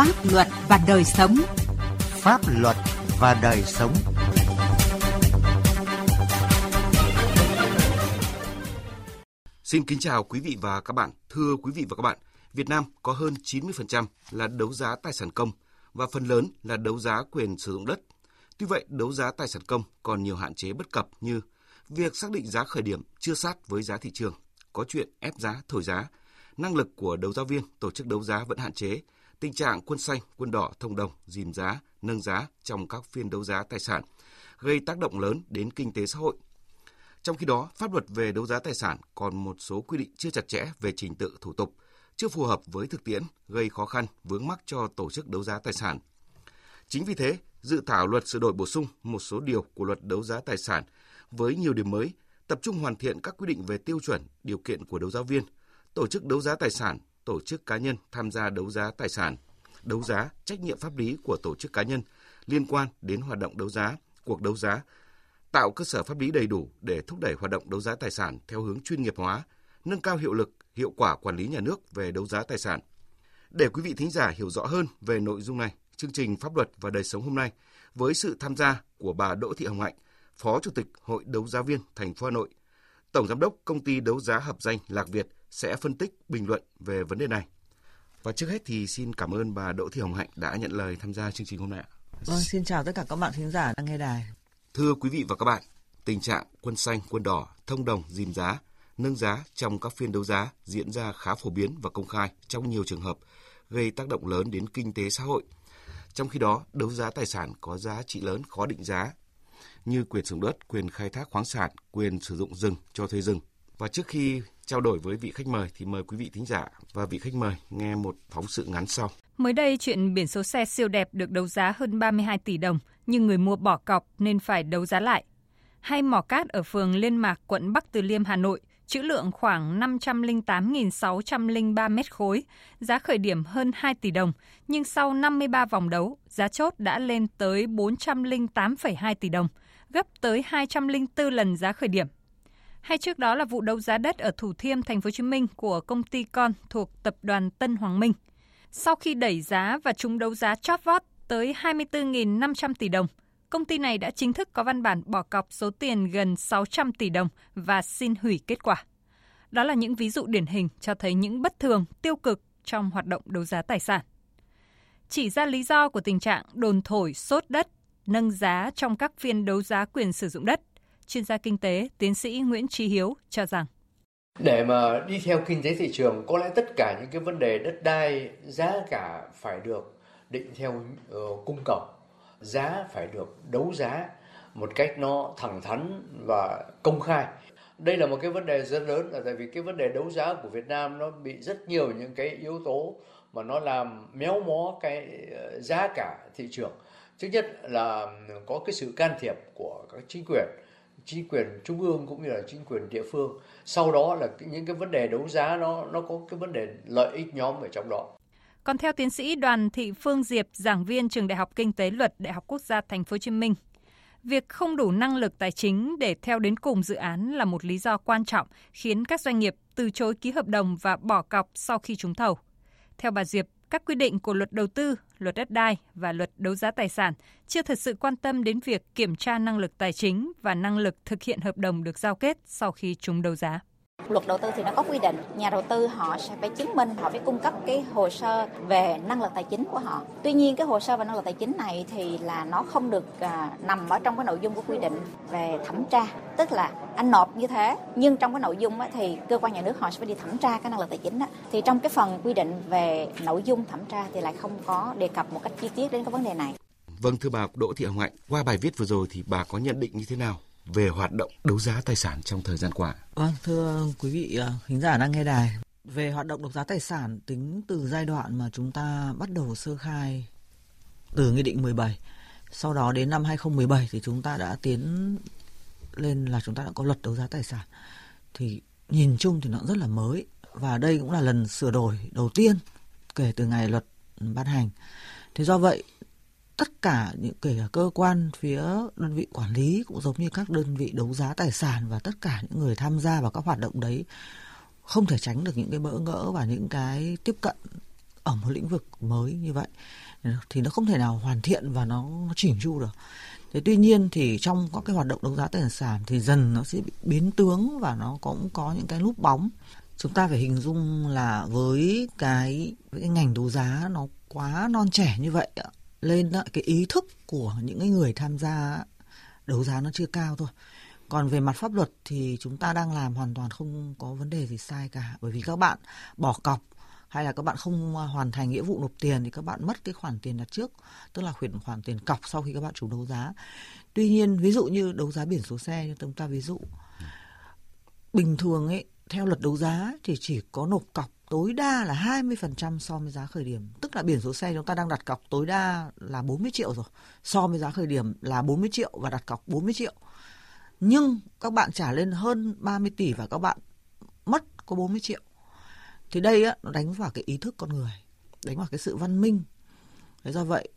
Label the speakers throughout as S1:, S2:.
S1: Pháp luật và đời sống.
S2: Pháp luật và đời sống.
S3: Xin kính chào quý vị và các bạn. Thưa quý vị và các bạn, Việt Nam có hơn 90% là đấu giá tài sản công và phần lớn là đấu giá quyền sử dụng đất. Tuy vậy, đấu giá tài sản công còn nhiều hạn chế bất cập như việc xác định giá khởi điểm chưa sát với giá thị trường, có chuyện ép giá, thổi giá, năng lực của đấu giá viên tổ chức đấu giá vẫn hạn chế, tình trạng quân xanh, quân đỏ thông đồng, dìm giá, nâng giá trong các phiên đấu giá tài sản gây tác động lớn đến kinh tế xã hội. Trong khi đó, pháp luật về đấu giá tài sản còn một số quy định chưa chặt chẽ về trình tự thủ tục, chưa phù hợp với thực tiễn, gây khó khăn, vướng mắc cho tổ chức đấu giá tài sản. Chính vì thế, dự thảo luật sửa đổi bổ sung một số điều của luật đấu giá tài sản với nhiều điểm mới, tập trung hoàn thiện các quy định về tiêu chuẩn, điều kiện của đấu giá viên, tổ chức đấu giá tài sản, tổ chức cá nhân tham gia đấu giá tài sản, đấu giá, trách nhiệm pháp lý của tổ chức cá nhân liên quan đến hoạt động đấu giá, cuộc đấu giá, tạo cơ sở pháp lý đầy đủ để thúc đẩy hoạt động đấu giá tài sản theo hướng chuyên nghiệp hóa, nâng cao hiệu lực, hiệu quả quản lý nhà nước về đấu giá tài sản. Để quý vị thính giả hiểu rõ hơn về nội dung này, chương trình Pháp luật và đời sống hôm nay với sự tham gia của bà Đỗ Thị Hồng Hạnh, Phó Chủ tịch Hội đấu giá viên thành phố Hà Nội, Tổng giám đốc công ty đấu giá hợp danh Lạc Việt sẽ phân tích bình luận về vấn đề này. Và trước hết thì xin cảm ơn bà Đỗ Thị Hồng Hạnh đã nhận lời tham gia chương trình hôm nay.
S4: Vâng, xin chào tất cả các bạn thính giả đang nghe đài.
S3: Thưa quý vị và các bạn, tình trạng quân xanh, quân đỏ, thông đồng, dìm giá, nâng giá trong các phiên đấu giá diễn ra khá phổ biến và công khai trong nhiều trường hợp, gây tác động lớn đến kinh tế xã hội. Trong khi đó, đấu giá tài sản có giá trị lớn khó định giá như quyền sử dụng đất, quyền khai thác khoáng sản, quyền sử dụng rừng cho thuê rừng. Và trước khi trao đổi với vị khách mời thì mời quý vị thính giả và vị khách mời nghe một phóng sự ngắn sau.
S5: Mới đây, chuyện biển số xe siêu đẹp được đấu giá hơn 32 tỷ đồng, nhưng người mua bỏ cọc nên phải đấu giá lại. Hay mỏ cát ở phường Liên Mạc, quận Bắc Từ Liêm, Hà Nội, trữ lượng khoảng 508.603 mét khối, giá khởi điểm hơn 2 tỷ đồng, nhưng sau 53 vòng đấu, giá chốt đã lên tới 408,2 tỷ đồng, gấp tới 204 lần giá khởi điểm. Hay trước đó là vụ đấu giá đất ở Thủ Thiêm, Thành phố Hồ Chí Minh của công ty con thuộc tập đoàn Tân Hoàng Minh. Sau khi đẩy giá và trúng đấu giá chót vót tới 24.500 tỷ đồng, công ty này đã chính thức có văn bản bỏ cọc số tiền gần 600 tỷ đồng và xin hủy kết quả. Đó là những ví dụ điển hình cho thấy những bất thường, tiêu cực trong hoạt động đấu giá tài sản. Chỉ ra lý do của tình trạng đồn thổi sốt đất, nâng giá trong các phiên đấu giá quyền sử dụng đất, chuyên gia kinh tế tiến sĩ Nguyễn Trí Hiếu cho rằng
S6: để mà đi theo kinh tế thị trường có lẽ tất cả những cái vấn đề đất đai giá cả phải được định theo uh, cung cầu. Giá phải được đấu giá một cách nó thẳng thắn và công khai. Đây là một cái vấn đề rất lớn là tại vì cái vấn đề đấu giá của Việt Nam nó bị rất nhiều những cái yếu tố mà nó làm méo mó cái ờ, giá cả thị trường. Thứ nhất là có cái sự can thiệp của các chính quyền chính quyền trung ương cũng như là chính quyền địa phương sau đó là những cái vấn đề đấu giá nó nó có cái vấn đề lợi ích nhóm ở trong đó
S5: còn theo tiến sĩ Đoàn Thị Phương Diệp, giảng viên trường Đại học Kinh tế Luật Đại học Quốc gia Thành phố Hồ Chí Minh, việc không đủ năng lực tài chính để theo đến cùng dự án là một lý do quan trọng khiến các doanh nghiệp từ chối ký hợp đồng và bỏ cọc sau khi trúng thầu. Theo bà Diệp, các quy định của luật đầu tư, luật đất đai và luật đấu giá tài sản, chưa thật sự quan tâm đến việc kiểm tra năng lực tài chính và năng lực thực hiện hợp đồng được giao kết sau khi chúng đấu giá.
S7: Luật đầu tư thì nó có quy định nhà đầu tư họ sẽ phải chứng minh họ phải cung cấp cái hồ sơ về năng lực tài chính của họ. Tuy nhiên cái hồ sơ về năng lực tài chính này thì là nó không được à, nằm ở trong cái nội dung của quy định về thẩm tra, tức là anh nộp như thế nhưng trong cái nội dung á, thì cơ quan nhà nước họ sẽ phải đi thẩm tra cái năng lực tài chính đó. thì trong cái phần quy định về nội dung thẩm tra thì lại không có đề cập một cách chi tiết đến cái vấn đề này.
S3: Vâng thưa bà Đỗ Thị Hồng Hạnh, qua bài viết vừa rồi thì bà có nhận định như thế nào về hoạt động đấu giá tài sản trong thời gian qua.
S4: Vâng, thưa quý vị ờ, khán giả đang nghe đài, về hoạt động đấu giá tài sản tính từ giai đoạn mà chúng ta bắt đầu sơ khai từ Nghị định 17, sau đó đến năm 2017 thì chúng ta đã tiến lên là chúng ta đã có luật đấu giá tài sản. Thì nhìn chung thì nó rất là mới và đây cũng là lần sửa đổi đầu tiên kể từ ngày luật ban hành. Thế do vậy tất cả những kể cả cơ quan phía đơn vị quản lý cũng giống như các đơn vị đấu giá tài sản và tất cả những người tham gia vào các hoạt động đấy không thể tránh được những cái bỡ ngỡ và những cái tiếp cận ở một lĩnh vực mới như vậy thì nó không thể nào hoàn thiện và nó, nó chỉnh chu được. Thế tuy nhiên thì trong các cái hoạt động đấu giá tài sản thì dần nó sẽ bị biến tướng và nó cũng có những cái núp bóng. Chúng ta phải hình dung là với cái, với cái ngành đấu giá nó quá non trẻ như vậy lên cái ý thức của những cái người tham gia đấu giá nó chưa cao thôi. Còn về mặt pháp luật thì chúng ta đang làm hoàn toàn không có vấn đề gì sai cả. Bởi vì các bạn bỏ cọc hay là các bạn không à, hoàn thành nghĩa vụ nộp tiền thì các bạn mất cái khoản tiền đặt trước, tức là khoản khoản tiền cọc sau khi các bạn chủ đấu giá. Tuy nhiên, ví dụ như đấu giá biển số xe, như chúng ta ví dụ, bình thường ấy, theo luật đấu giá thì chỉ có nộp cọc tối đa là 20% so với giá khởi điểm. Tức là biển số xe chúng ta đang đặt cọc tối đa là 40 triệu rồi. So với giá khởi điểm là 40 triệu và đặt cọc 40 triệu. Nhưng các bạn trả lên hơn 30 tỷ và các bạn mất có 40 triệu. Thì đây á, nó đánh vào cái ý thức con người, đánh vào cái sự văn minh. Thế do vậy,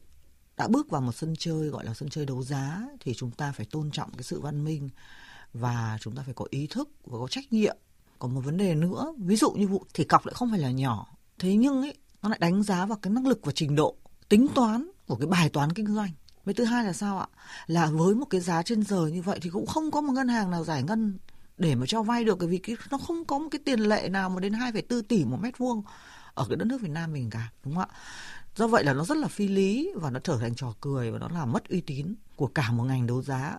S4: đã bước vào một sân chơi gọi là sân chơi đấu giá thì chúng ta phải tôn trọng cái sự văn minh và chúng ta phải có ý thức và có trách nhiệm có một vấn đề nữa. Ví dụ như vụ thì cọc lại không phải là nhỏ. Thế nhưng ấy nó lại đánh giá vào cái năng lực và trình độ tính toán của cái bài toán kinh doanh. Với thứ hai là sao ạ? Là với một cái giá trên giờ như vậy thì cũng không có một ngân hàng nào giải ngân để mà cho vay được cái vì cái, nó không có một cái tiền lệ nào mà đến 2,4 tỷ một mét vuông ở cái đất nước Việt Nam mình cả đúng không ạ? Do vậy là nó rất là phi lý và nó trở thành trò cười và nó làm mất uy tín của cả một ngành đấu giá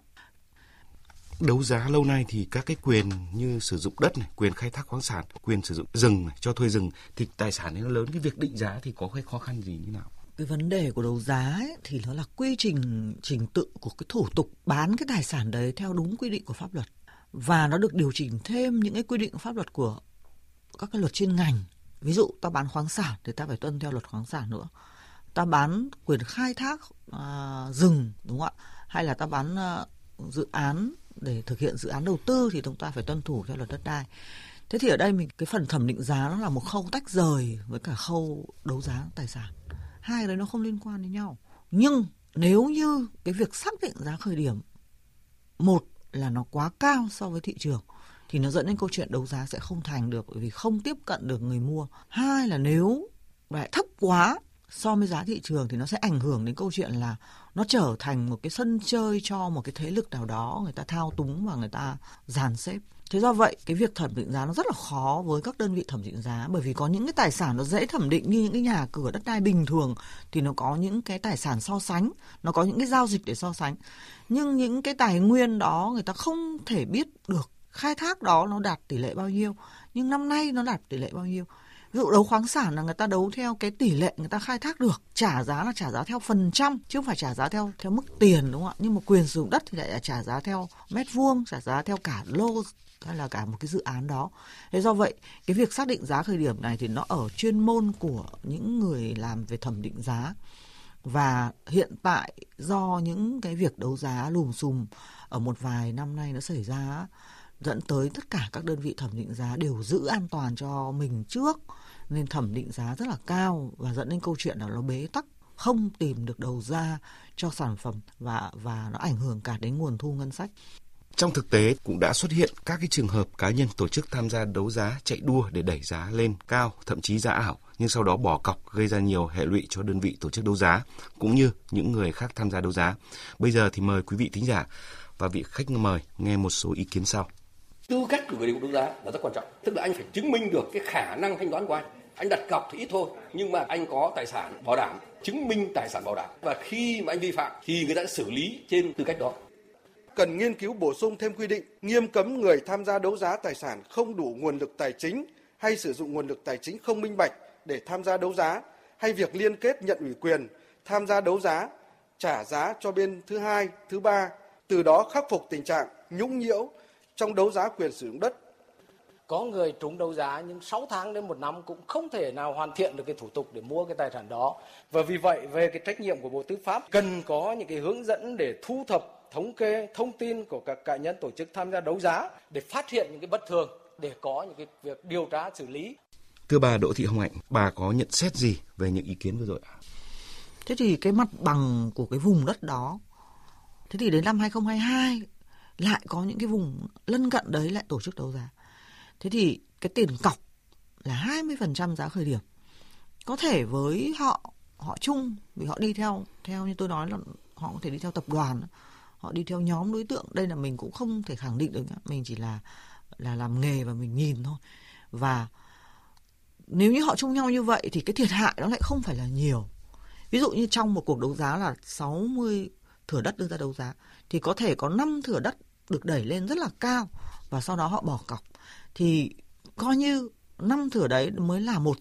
S3: đấu giá lâu nay thì các cái quyền như sử dụng đất này, quyền khai thác khoáng sản, quyền sử dụng rừng này, cho thuê rừng thì tài sản nó lớn cái việc định giá thì có cái khó khăn gì như nào?
S4: Cái vấn đề của đấu giá ấy, thì nó là quy trình trình tự của cái thủ tục bán cái tài sản đấy theo đúng quy định của pháp luật và nó được điều chỉnh thêm những cái quy định pháp luật của các cái luật chuyên ngành. Ví dụ ta bán khoáng sản thì ta phải tuân theo luật khoáng sản nữa. Ta bán quyền khai thác uh, rừng đúng không ạ? Hay là ta bán uh, dự án để thực hiện dự án đầu tư thì chúng ta phải tuân thủ theo luật đất đai. Thế thì ở đây mình, cái phần thẩm định giá nó là một khâu tách rời với cả khâu đấu giá tài sản. Hai cái đấy nó không liên quan đến nhau. Nhưng nếu như cái việc xác định giá khởi điểm, một là nó quá cao so với thị trường, thì nó dẫn đến câu chuyện đấu giá sẽ không thành được, bởi vì không tiếp cận được người mua. Hai là nếu lại thấp quá so với giá thị trường thì nó sẽ ảnh hưởng đến câu chuyện là nó trở thành một cái sân chơi cho một cái thế lực nào đó, người ta thao túng và người ta dàn xếp. Thế do vậy, cái việc thẩm định giá nó rất là khó với các đơn vị thẩm định giá, bởi vì có những cái tài sản nó dễ thẩm định như những cái nhà cửa đất đai bình thường thì nó có những cái tài sản so sánh, nó có những cái giao dịch để so sánh. Nhưng những cái tài nguyên đó người ta không thể biết được, khai thác đó nó đạt tỷ lệ bao nhiêu, nhưng năm nay nó đạt tỷ lệ bao nhiêu ví dụ đấu khoáng sản là người ta đấu theo cái tỷ lệ người ta khai thác được, trả giá là trả giá theo phần trăm, chứ không phải trả giá theo theo mức tiền, đúng không ạ? Nhưng mà quyền sử dụng đất thì lại là trả giá theo mét vuông, trả giá theo cả lô hay là cả một cái dự án đó. Thế do vậy, cái việc xác định giá khởi điểm này thì nó ở chuyên môn của những người làm về thẩm định giá. Và hiện tại do những cái việc đấu giá lùm xùm ở một vài năm nay nó xảy ra dẫn tới tất cả các đơn vị thẩm định giá đều giữ an toàn cho mình trước nên thẩm định giá rất là cao và dẫn đến câu chuyện là nó bế tắc không tìm được đầu ra cho sản phẩm và và nó ảnh hưởng cả đến nguồn thu ngân sách.
S3: Trong thực tế cũng đã xuất hiện các cái trường hợp cá nhân tổ chức tham gia đấu giá chạy đua để đẩy giá lên cao, thậm chí giá ảo, nhưng sau đó bỏ cọc gây ra nhiều hệ lụy cho đơn vị tổ chức đấu giá cũng như những người khác tham gia đấu giá. Bây giờ thì mời quý vị thính giả và vị khách mời nghe một số ý kiến sau
S1: tư cách của người định đấu giá là rất quan trọng. Tức là anh phải chứng minh được cái khả năng thanh toán của anh. Anh đặt cọc thì ít thôi nhưng mà anh có tài sản bảo đảm chứng minh tài sản bảo đảm. Và khi mà anh vi phạm thì người ta sẽ xử lý trên tư cách đó.
S8: Cần nghiên cứu bổ sung thêm quy định nghiêm cấm người tham gia đấu giá tài sản không đủ nguồn lực tài chính hay sử dụng nguồn lực tài chính không minh bạch để tham gia đấu giá hay việc liên kết nhận ủy quyền tham gia đấu giá trả giá cho bên thứ hai, thứ ba, từ đó khắc phục tình trạng nhũng nhiễu trong đấu giá quyền sử dụng đất.
S9: Có người trúng đấu giá nhưng 6 tháng đến một năm cũng không thể nào hoàn thiện được cái thủ tục để mua cái tài sản đó. Và vì vậy về cái trách nhiệm của Bộ Tư pháp cần có những cái hướng dẫn để thu thập thống kê thông tin của các cá nhân tổ chức tham gia đấu giá để phát hiện những cái bất thường để có những cái việc điều tra xử lý.
S3: Thưa bà Đỗ Thị Hồng Hạnh, bà có nhận xét gì về những ý kiến vừa rồi ạ?
S4: Thế thì cái mặt bằng của cái vùng đất đó Thế thì đến năm 2022 lại có những cái vùng lân cận đấy lại tổ chức đấu giá. Thế thì cái tiền cọc là 20% giá khởi điểm. có thể với họ họ chung, vì họ đi theo theo như tôi nói là họ có thể đi theo tập đoàn, họ đi theo nhóm đối tượng đây là mình cũng không thể khẳng định được mình chỉ là là làm nghề và mình nhìn thôi và nếu như họ chung nhau như vậy thì cái thiệt hại nó lại không phải là nhiều ví dụ như trong một cuộc đấu giá là 60 thửa đất đưa ra đấu giá thì có thể có 5 thửa đất được đẩy lên rất là cao và sau đó họ bỏ cọc thì coi như năm thửa đấy mới là một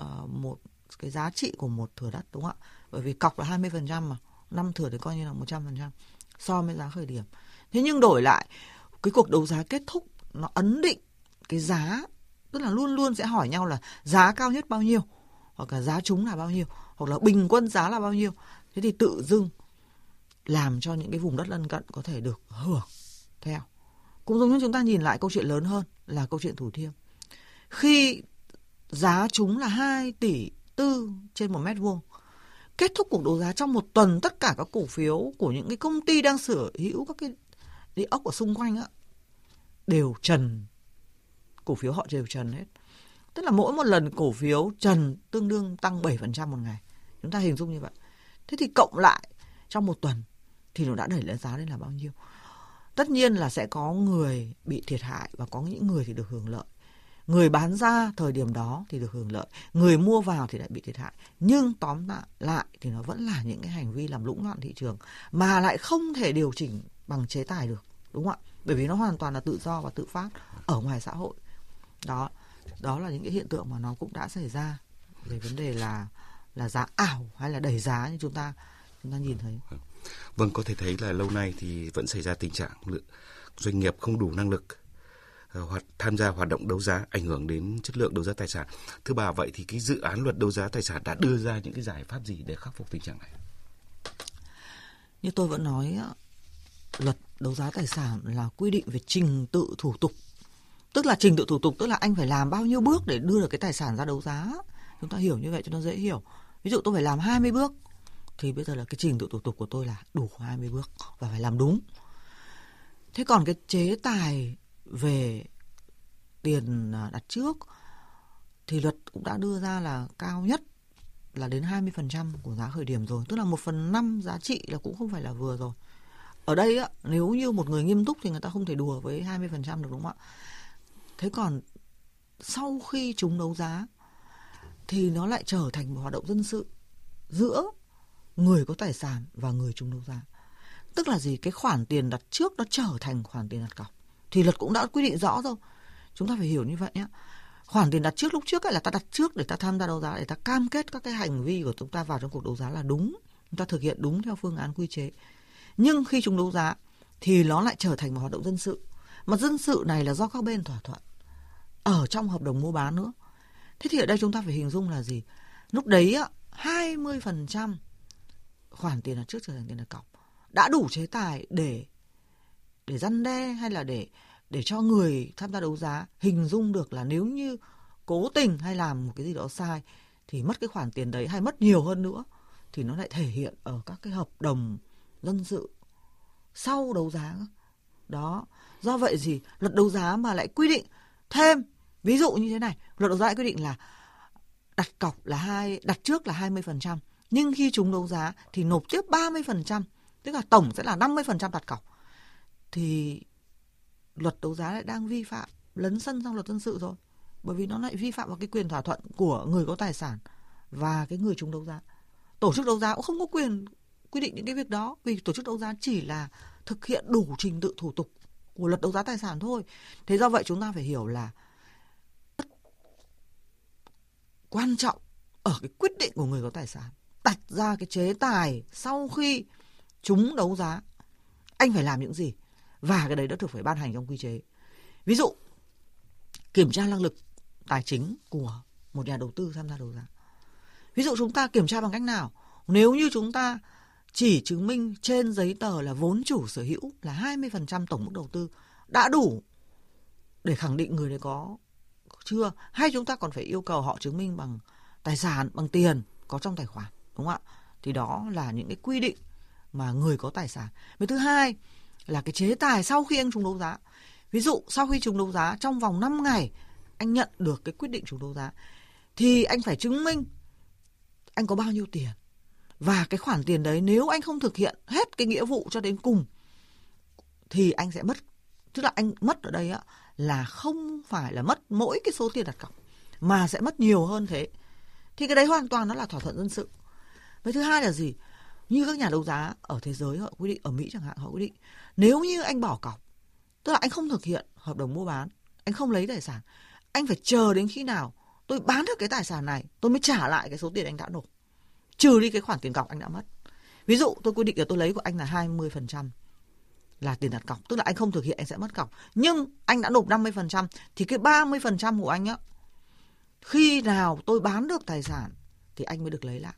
S4: uh, một cái giá trị của một thửa đất đúng không ạ? Bởi vì cọc là 20% mà, năm thửa thì coi như là 100% so với giá khởi điểm. Thế nhưng đổi lại cái cuộc đấu giá kết thúc nó ấn định cái giá tức là luôn luôn sẽ hỏi nhau là giá cao nhất bao nhiêu hoặc là giá trúng là bao nhiêu hoặc là bình quân giá là bao nhiêu thế thì tự dưng làm cho những cái vùng đất lân cận có thể được hưởng theo. Cũng giống như chúng ta nhìn lại câu chuyện lớn hơn là câu chuyện thủ thiêm. Khi giá chúng là 2 tỷ tư trên một mét vuông, kết thúc cuộc đấu giá trong một tuần, tất cả các cổ phiếu của những cái công ty đang sở hữu các cái địa ốc ở xung quanh á, đều trần. Cổ phiếu họ đều trần hết. Tức là mỗi một lần cổ phiếu trần tương đương tăng 7% một ngày. Chúng ta hình dung như vậy. Thế thì cộng lại trong một tuần thì nó đã đẩy lên giá lên là bao nhiêu. Tất nhiên là sẽ có người bị thiệt hại và có những người thì được hưởng lợi. Người bán ra thời điểm đó thì được hưởng lợi, người mua vào thì lại bị thiệt hại. Nhưng tóm lại lại thì nó vẫn là những cái hành vi làm lũng loạn thị trường mà lại không thể điều chỉnh bằng chế tài được, đúng không ạ? Bởi vì nó hoàn toàn là tự do và tự phát ở ngoài xã hội. Đó đó là những cái hiện tượng mà nó cũng đã xảy ra về vấn đề là là giá ảo hay là đẩy giá như chúng ta chúng ta nhìn thấy
S3: vâng có thể thấy là lâu nay thì vẫn xảy ra tình trạng doanh nghiệp không đủ năng lực ờ, hoặc tham gia hoạt động đấu giá ảnh hưởng đến chất lượng đấu giá tài sản. Thưa bà, vậy thì cái dự án luật đấu giá tài sản đã đưa ra những cái giải pháp gì để khắc phục tình trạng này?
S4: Như tôi vẫn nói luật đấu giá tài sản là quy định về trình tự thủ tục. Tức là trình tự thủ tục, tức là anh phải làm bao nhiêu bước để đưa được cái tài sản ra đấu giá. Chúng ta hiểu như vậy cho nó dễ hiểu. Ví dụ tôi phải làm 20 bước thì bây giờ là cái trình tự thủ tục của tôi là đủ 20 bước và phải làm đúng. Thế còn cái chế tài về tiền à, đặt trước thì luật cũng đã đưa ra là cao nhất là đến 20% của giá khởi điểm rồi, tức là một phần năm giá trị là cũng không phải là vừa rồi. Ở đây á, nếu như một người nghiêm túc thì người ta không thể đùa với 20% được đúng không ạ? Thế còn sau khi chúng đấu giá thì nó lại trở thành một hoạt động dân sự giữa người có tài sản và người chung đấu giá. Tức là gì? Cái khoản tiền đặt trước nó trở thành khoản tiền đặt cọc. Thì luật cũng đã quy định rõ rồi. Chúng ta phải hiểu như vậy nhé khoản tiền đặt trước lúc trước ấy là ta đặt trước để ta tham gia đấu giá, để ta cam kết các cái hành vi của chúng ta vào trong cuộc đấu giá là đúng. Chúng ta thực hiện đúng theo phương án quy chế. Nhưng khi chúng đấu giá thì nó lại trở thành một hoạt động dân sự. Mà dân sự này là do các bên thỏa thuận ở trong hợp đồng mua bán nữa. Thế thì ở đây chúng ta phải hình dung là gì? Lúc đấy á 20% khoản tiền đặt trước trở thành tiền đặt cọc. Đã đủ chế tài để để răn đe hay là để để cho người tham gia đấu giá hình dung được là nếu như cố tình hay làm một cái gì đó sai thì mất cái khoản tiền đấy hay mất nhiều hơn nữa thì nó lại thể hiện ở các cái hợp đồng dân sự sau đấu giá. Đó, do vậy gì luật đấu giá mà lại quy định thêm, ví dụ như thế này, luật đấu giá quy định là đặt cọc là hai, đặt trước là 20% nhưng khi chúng đấu giá thì nộp tiếp 30% tức là tổng sẽ là 50% đặt cọc. Thì luật đấu giá lại đang vi phạm, lấn sân sang luật dân sự rồi. Bởi vì nó lại vi phạm vào cái quyền thỏa thuận của người có tài sản và cái người chúng đấu giá. Tổ chức đấu giá cũng không có quyền quy định những cái việc đó, vì tổ chức đấu giá chỉ là thực hiện đủ trình tự thủ tục của luật đấu giá tài sản thôi. Thế do vậy chúng ta phải hiểu là quan trọng ở cái quyết định của người có tài sản đặt ra cái chế tài sau khi chúng đấu giá, anh phải làm những gì? Và cái đấy đã được phải ban hành trong quy chế. Ví dụ, kiểm tra năng lực tài chính của một nhà đầu tư tham gia đấu giá. Ví dụ chúng ta kiểm tra bằng cách nào? Nếu như chúng ta chỉ chứng minh trên giấy tờ là vốn chủ sở hữu là 20% tổng mức đầu tư đã đủ để khẳng định người đấy có chưa? Hay chúng ta còn phải yêu cầu họ chứng minh bằng tài sản, bằng tiền có trong tài khoản? Đúng không ạ? Thì đó là những cái quy định mà người có tài sản. Với thứ hai là cái chế tài sau khi anh trúng đấu giá. Ví dụ, sau khi trúng đấu giá, trong vòng 5 ngày anh nhận được cái quyết định trúng đấu giá, thì anh phải chứng minh anh có bao nhiêu tiền. Và cái khoản tiền đấy nếu anh không thực hiện hết cái nghĩa vụ cho đến cùng, thì anh sẽ mất, tức là anh mất ở đây á, là không phải là mất mỗi cái số tiền đặt cọc, mà sẽ mất nhiều hơn thế. Thì cái đấy hoàn toàn nó là thỏa thuận dân sự với thứ hai là gì? Như các nhà đấu giá ở thế giới họ quy định, ở mỹ chẳng hạn, họ quy định, nếu như anh bỏ cọc, tức là anh không thực hiện hợp đồng mua bán, anh không lấy tài sản, anh phải chờ đến khi nào tôi bán được cái tài sản này, tôi mới trả lại cái số tiền anh đã nộp, trừ đi cái khoản tiền cọc anh đã mất. Ví dụ tôi quy định là tôi lấy của anh là 20% là tiền đặt cọc, tức là anh không thực hiện, anh sẽ mất cọc. Nhưng anh đã nộp 50% thì cái 30% của anh á, khi nào tôi bán được tài sản thì anh mới được lấy lại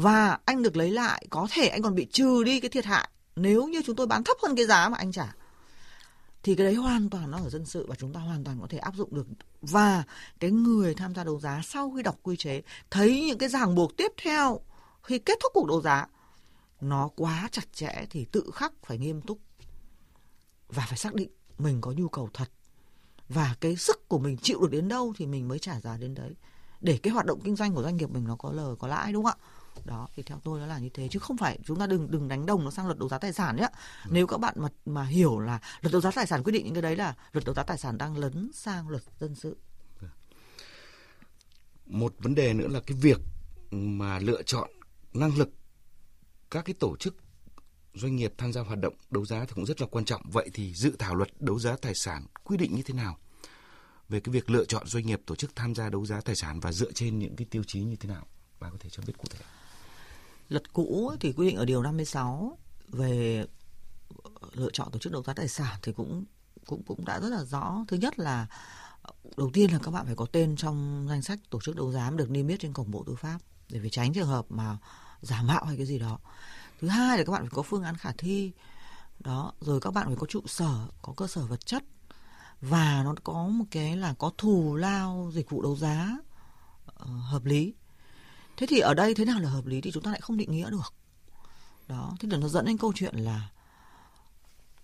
S4: và anh được lấy lại, có thể anh còn bị trừ đi cái thiệt hại. Nếu như chúng tôi bán thấp hơn cái giá mà anh trả. Thì cái đấy hoàn toàn nó ở dân sự và chúng ta hoàn toàn có thể áp dụng được. Và cái người tham gia đấu giá sau khi đọc quy chế, thấy những cái ràng buộc tiếp theo khi kết thúc cuộc đấu giá, nó quá chặt chẽ thì tự khắc phải nghiêm túc. Và phải xác định mình có nhu cầu thật. Và cái sức của mình chịu được đến đâu thì mình mới trả giá đến đấy. Để cái hoạt động kinh doanh của doanh nghiệp mình nó có lời, có lãi, đúng không ạ? Đó thì theo tôi nó là như thế chứ không phải chúng ta đừng đừng đánh đồng nó sang luật đấu giá tài sản nhé ừ. nếu các bạn mà mà hiểu là luật đấu giá tài sản quyết định những cái đấy là luật đấu giá tài sản đang lấn sang luật dân sự
S3: một vấn đề nữa là cái việc mà lựa chọn năng lực các cái tổ chức doanh nghiệp tham gia hoạt động đấu giá thì cũng rất là quan trọng. Vậy thì dự thảo luật đấu giá tài sản quy định như thế nào về cái việc lựa chọn doanh nghiệp tổ chức tham gia đấu giá tài sản và dựa trên những cái tiêu chí như thế nào? Bà có thể cho biết cụ thể.
S4: Luật cũ thì quy định ở điều 56 về ờ, lựa chọn tổ chức đấu giá tài sản thì cũng cũng cũng đã rất là rõ. Thứ nhất là đầu tiên là các bạn phải có tên trong danh sách tổ chức đấu giá được niêm yết trên cổng Bộ Tư pháp để phải tránh trường hợp mà giả mạo hay cái gì đó. Thứ hai là các bạn phải có phương án khả thi. Đó rồi các bạn phải có trụ sở có cơ sở vật chất và nó có một cái là có thù lao dịch vụ đấu giá uh, hợp lý thế thì ở đây thế nào là hợp lý thì chúng ta lại không định nghĩa được. Đó thế là nó dẫn đến câu chuyện là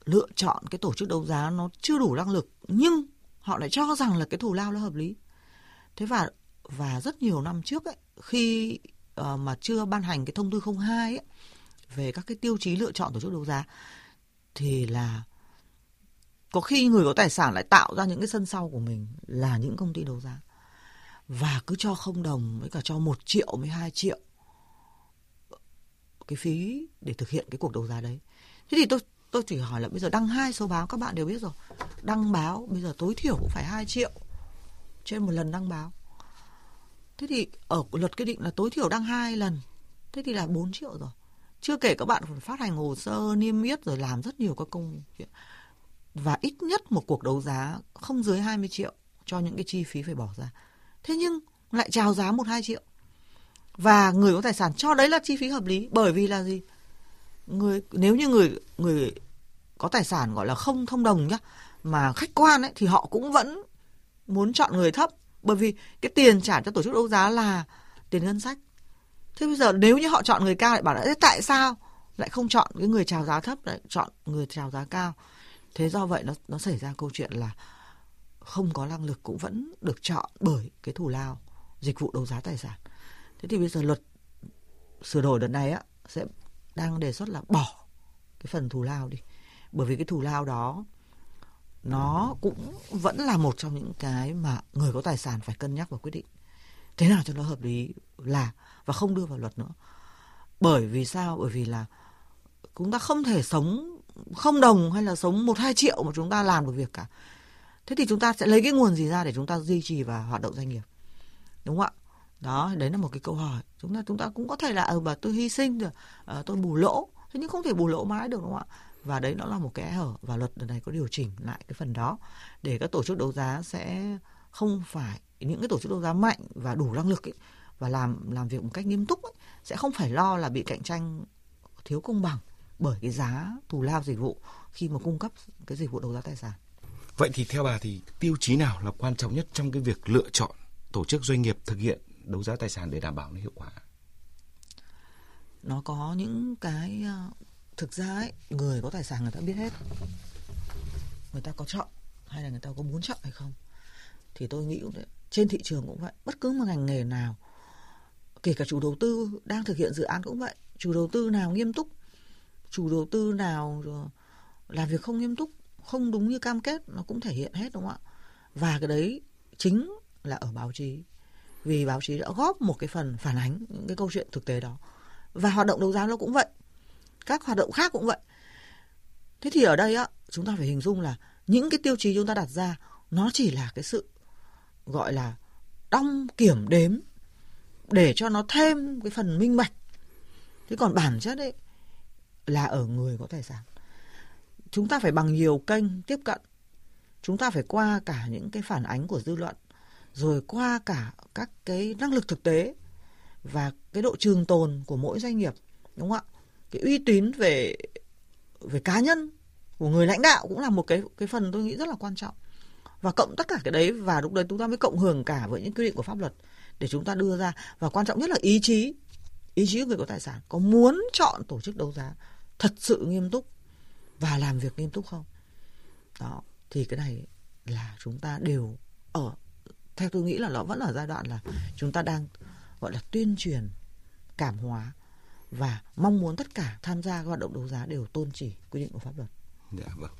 S4: lựa chọn cái tổ chức đấu giá nó chưa đủ năng lực nhưng họ lại cho rằng là cái thù lao nó hợp lý. Thế và và rất nhiều năm trước ấy khi uh, mà chưa ban hành cái thông tư 02 ấy về các cái tiêu chí lựa chọn tổ chức đấu giá thì là có khi người có tài sản lại tạo ra những cái sân sau của mình là những công ty đấu giá và cứ cho không đồng với cả cho một triệu với hai triệu cái phí để thực hiện cái cuộc đấu giá đấy. Thế thì tôi tôi chỉ hỏi là bây giờ đăng hai số báo, các bạn đều biết rồi. Đăng báo, bây giờ tối thiểu cũng phải 2 triệu. Trên một lần đăng báo. Thế thì ở luật quy định là tối thiểu đăng hai lần. Thế thì là 4 triệu rồi. Chưa kể các bạn phải phát hành hồ sơ niêm yết rồi làm rất nhiều các công chuyện. Và ít nhất một cuộc đấu giá không dưới 20 triệu cho những cái chi phí phải bỏ ra thế nhưng lại chào giá một hai triệu. Và người có tài sản cho đấy là chi phí hợp lý, bởi vì là gì? Người, nếu như người người có tài sản gọi là không thông đồng nhá, mà khách quan ấy, thì họ cũng vẫn muốn chọn người thấp, bởi vì cái tiền trả cho tổ chức đấu giá là tiền ngân sách. Thế bây giờ nếu như họ chọn người cao lại bảo là tại sao lại không chọn cái người chào giá thấp? Lại chọn người chào giá cao. Thế do vậy nó nó xảy ra câu chuyện là không có năng lực cũng vẫn được chọn bởi cái thù lao, dịch vụ đấu giá tài sản. Thế thì bây giờ luật sửa đổi đợt này á, sẽ đang đề xuất là bỏ cái phần thù lao đi. Bởi vì cái thù lao đó, nó cũng vẫn là một trong những cái mà người có tài sản phải cân nhắc và quyết định. Thế nào cho nó hợp lý là, và không đưa vào luật nữa. Bởi vì sao? Bởi vì là chúng ta không thể sống không đồng hay là sống một hai triệu mà chúng ta làm được việc cả thế thì chúng ta sẽ lấy cái nguồn gì ra để chúng ta duy trì và hoạt động doanh nghiệp? Đúng không ạ? Đó đấy là một cái câu hỏi. Chúng ta chúng ta cũng có thể là ở ừ, bà tôi hy sinh rồi à, tôi bù lỗ. Thế nhưng không thể bù lỗ mãi được đúng không ạ? Và đấy nó là một cái hở và luật lần này có điều chỉnh lại cái phần đó để các tổ chức đấu giá sẽ không phải những cái tổ chức đấu giá mạnh và đủ năng lực ấy, và làm làm việc một cách nghiêm túc ấy, sẽ không phải lo là bị cạnh tranh thiếu công bằng bởi cái giá thù lao dịch vụ khi mà cung cấp cái dịch vụ đấu giá tài sản.
S3: Vậy thì theo bà thì tiêu chí nào là quan trọng nhất trong cái việc lựa chọn tổ chức doanh nghiệp thực hiện đấu giá tài sản để đảm bảo nó hiệu quả?
S4: Nó có những cái ờ, thực ra ấy, người có tài sản người ta biết hết. Người ta có chọn hay là người ta có muốn chọn hay không thì tôi nghĩ trên thị trường cũng vậy bất cứ một ngành nghề nào kể cả chủ đầu tư đang thực hiện dự án cũng vậy chủ đầu tư nào nghiêm túc chủ đầu tư nào ờ, làm việc không nghiêm túc không đúng như cam kết, nó cũng thể hiện hết, đúng không ạ? Và cái đấy chính là ở báo chí. Vì báo chí đã góp một cái phần phản ánh những cái câu chuyện thực tế đó. Và hoạt động đấu giá nó cũng vậy. Các hoạt động khác cũng vậy. Thế thì ở đây á, chúng ta phải hình dung là những cái tiêu chí chúng ta đặt ra, nó chỉ là cái sự, gọi là, đong kiểm đếm để cho nó thêm cái phần minh bạch. Thế còn bản chất ấy là ở người có tài sản chúng ta phải bằng nhiều kênh tiếp cận. Chúng ta phải qua cả những cái phản ánh của dư luận, rồi qua cả các cái năng lực thực tế và cái độ trường tồn của mỗi doanh nghiệp, đúng không ạ? Cái uy tín về về cá nhân, của người lãnh đạo cũng là một cái cái phần tôi nghĩ rất là quan trọng. Và cộng tất cả cái đấy, và lúc đấy chúng ta mới cộng hưởng cả với những quy định của pháp luật để chúng ta đưa ra. Và quan trọng nhất là ý chí ý chí của người có tài sản, có muốn chọn tổ chức đấu giá thật sự nghiêm túc và làm việc nghiêm túc không đó, thì cái này là chúng ta đều ở, theo tôi nghĩ là nó vẫn ở giai đoạn là chúng ta đang, gọi là, tuyên truyền cảm hóa và mong muốn tất cả tham gia hoạt động đấu giá đều tôn chỉ quy định của pháp luật.
S3: Dạ vâng.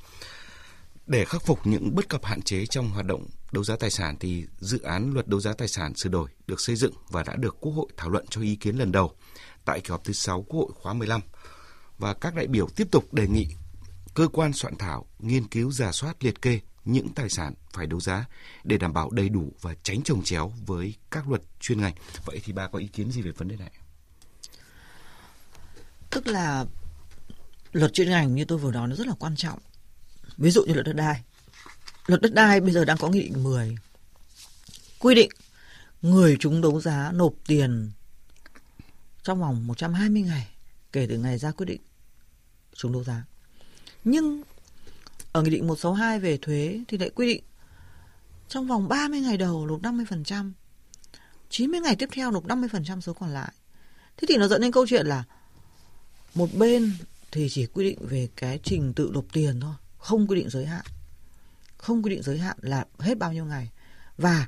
S3: Để khắc phục những bất cập hạn chế trong hoạt động đấu giá tài sản thì dự án luật đấu giá tài sản sửa đổi được xây dựng và đã được Quốc hội thảo luận cho ý kiến lần đầu tại kỳ họp thứ 6 Quốc hội khóa 15. Và các đại biểu tiếp tục đề nghị cơ quan soạn thảo, nghiên cứu giả soát, liệt kê những tài sản phải đấu giá để đảm bảo đầy đủ và tránh trồng chéo với các luật chuyên ngành. Vậy thì bà có ý kiến gì về vấn đề này?
S4: Tức là luật chuyên ngành như tôi vừa nói nó rất là quan trọng. Ví dụ như luật đất đai. Luật đất đai bây giờ đang có nghị định 10 quy định người chúng đấu giá nộp tiền trong vòng 120 ngày kể từ ngày ra quyết định chúng đấu giá. Nhưng ở Nghị định 162 về thuế thì lại quy định trong vòng 30 ngày đầu nộp 50%, 90 ngày tiếp theo nộp 50% số còn lại. Thế thì nó dẫn đến câu chuyện là một bên thì chỉ quy định về cái trình tự nộp tiền thôi, không quy định giới hạn. Không quy định giới hạn là hết bao nhiêu ngày. Và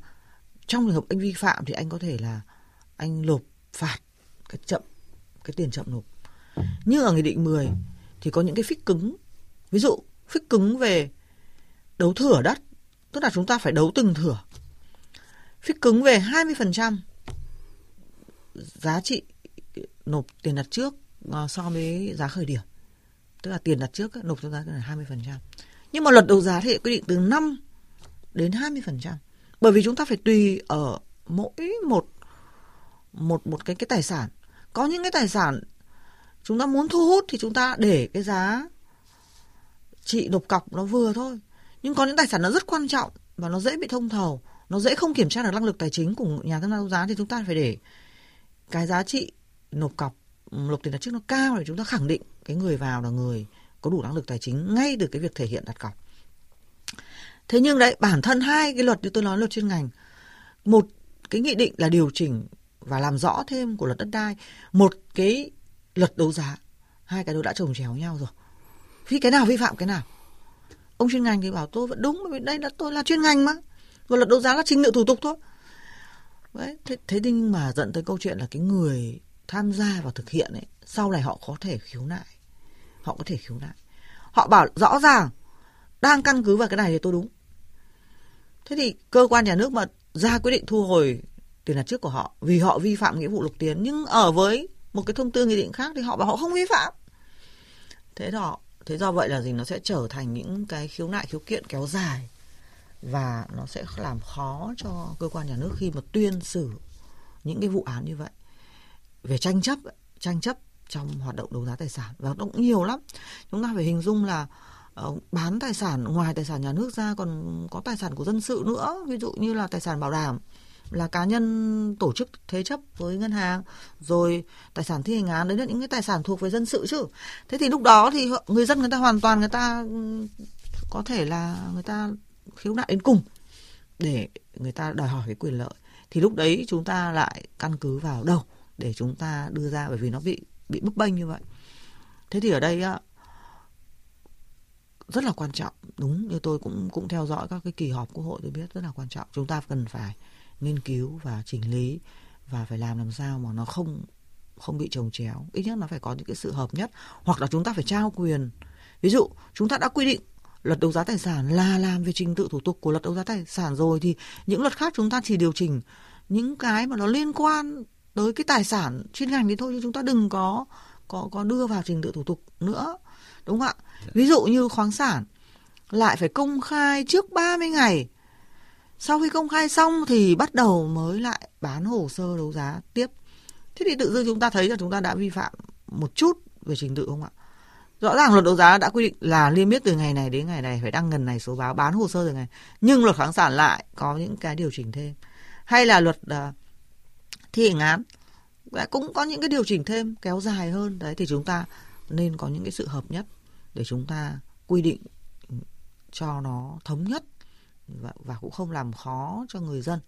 S4: trong trường hợp anh vi phạm thì anh có thể là anh nộp phạt cái chậm cái tiền chậm nộp. Nhưng ở nghị định 10 thì có những cái phích cứng. Ví dụ phích cứng về đấu thửa đất, tức là chúng ta phải đấu từng thửa. Phích cứng về 20% giá trị nộp tiền đặt trước ờ, so với giá khởi điểm. Tức là tiền đặt trước nộp cho giá là 20%. Nhưng mà luật đấu giá thì quy định từ 5 đến 20%. Bởi vì chúng ta phải tùy ở mỗi một một một cái cái tài sản. Có những cái tài sản chúng ta muốn thu hút thì chúng ta để cái giá chị nộp cọc nó vừa thôi. Nhưng có những tài sản nó rất quan trọng và nó dễ bị thông thầu. Nó dễ không kiểm tra được năng lực tài chính của nhà tham gia đấu giá thì chúng ta phải để cái giá trị nộp cọc ừ, nộp tiền đặt trước nó cao để chúng ta khẳng định cái người vào là người có đủ năng lực tài chính ngay từ cái việc thể hiện đặt cọc. Thế nhưng đấy, bản thân hai cái luật như tôi nói, luật chuyên ngành, một cái nghị định là điều chỉnh và làm rõ thêm của luật đất đai, một cái luật đấu giá. Hai cái đó đã trồng chéo nhau rồi vì cái nào vi phạm cái nào? Ông chuyên ngành thì bảo tôi vẫn đúng bởi vì đây là tôi là chuyên ngành mà. Và luật đấu giá là trình tự thủ tục thôi. Đấy thế, thế nhưng mà dẫn tới câu chuyện là cái người tham gia vào thực hiện ấy sau này họ có thể khiếu nại. Họ có thể khiếu nại. Họ bảo rõ ràng đang căn cứ vào cái này thì tôi đúng. Thế thì cơ quan nhà nước mà ra quyết định thu hồi tiền đặt trước của họ vì họ vi phạm nghĩa vụ nộp tiền nhưng ở với một cái thông tư nghị định khác thì họ bảo họ không vi phạm. Thế đó thế do vậy là gì? Nó sẽ trở thành những cái khiếu nại, khiếu kiện kéo dài và nó sẽ làm khó cho cơ quan nhà nước khi mà tuyên xử những cái vụ án như vậy. Về tranh chấp tranh chấp trong hoạt động đấu giá tài sản và nó cũng nhiều lắm. Chúng ta phải hình dung là ờ, bán tài sản, ngoài tài sản nhà nước ra còn có tài sản của dân sự nữa. Ví dụ như là tài sản bảo đảm là cá nhân tổ chức thế chấp với ngân hàng, rồi tài sản thi hành án, đấy là những cái tài sản thuộc về dân sự chứ. Thế thì lúc đó thì người dân người ta hoàn toàn người ta có thể là người ta khiếu nại đến cùng để người ta đòi hỏi cái quyền lợi. Thì lúc đấy chúng ta lại căn cứ vào đâu để chúng ta đưa ra? Bởi vì nó bị bị bức bênh như vậy. Thế thì ở đây rất là quan trọng. Đúng như tôi cũng cũng theo dõi các cái kỳ họp quốc hội tôi biết rất là quan trọng. Chúng ta cần phải nghiên cứu và chỉnh lý và phải làm làm sao mà nó không không bị trồng chéo. Ít nhất nó phải có những cái sự hợp nhất hoặc là chúng ta phải trao quyền. Ví dụ chúng ta đã quy định luật đấu giá tài sản là làm về trình tự thủ tục của luật đấu giá tài sản rồi thì những luật khác chúng ta chỉ điều chỉnh những cái mà nó liên quan tới cái tài sản chuyên ngành thì thôi chứ chúng ta đừng có có có đưa vào trình tự thủ tục nữa. Đúng không ạ? Ví dụ như khoáng sản lại phải công khai trước 30 ngày sau khi công khai xong thì bắt đầu mới lại bán hồ sơ đấu giá tiếp. Thế thì tự dưng chúng ta thấy là chúng ta đã vi phạm một chút về trình tự không ạ? Rõ ràng luật đấu giá đã quy định là niêm yết từ ngày này đến ngày này phải đăng ngần này số báo bán hồ sơ từ ngày. Nhưng luật khoáng sản lại có những cái điều chỉnh thêm. Hay là luật uh, thi hành án cũng có những cái điều chỉnh thêm kéo dài hơn. Đấy thì chúng ta nên có những cái sự hợp nhất để chúng ta quy định cho nó thống nhất và cũng không làm khó cho người dân.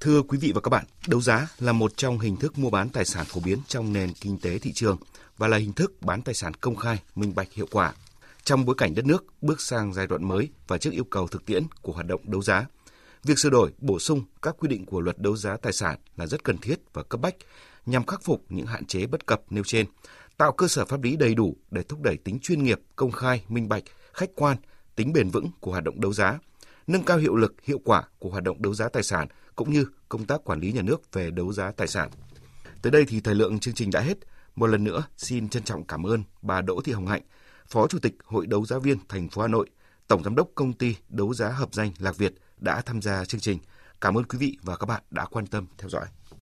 S3: Thưa quý vị và các bạn, đấu giá là một trong hình thức mua bán tài sản phổ biến trong nền kinh tế thị trường và là hình thức bán tài sản công khai, minh bạch hiệu quả. Trong bối cảnh đất nước bước sang giai đoạn mới và trước yêu cầu thực tiễn của hoạt động đấu giá, việc sửa đổi, bổ sung các quy định của luật đấu giá tài sản là rất cần thiết và cấp bách nhằm khắc phục những hạn chế bất cập nêu trên, tạo cơ sở pháp lý đầy đủ để thúc đẩy tính chuyên nghiệp, công khai, minh bạch, khách quan, tính bền vững của hoạt động đấu giá, nâng cao hiệu lực, hiệu quả của hoạt động đấu giá tài sản cũng như công tác quản lý nhà nước về đấu giá tài sản. Tới đây thì thời lượng chương trình đã hết. Một lần nữa xin trân trọng cảm ơn bà Đỗ Thị Hồng Hạnh, Phó Chủ tịch Hội đấu giá viên thành phố Hà Nội, Tổng giám đốc công ty đấu giá hợp danh Lạc Việt đã tham gia chương trình. Cảm ơn quý vị và các bạn đã quan tâm theo dõi.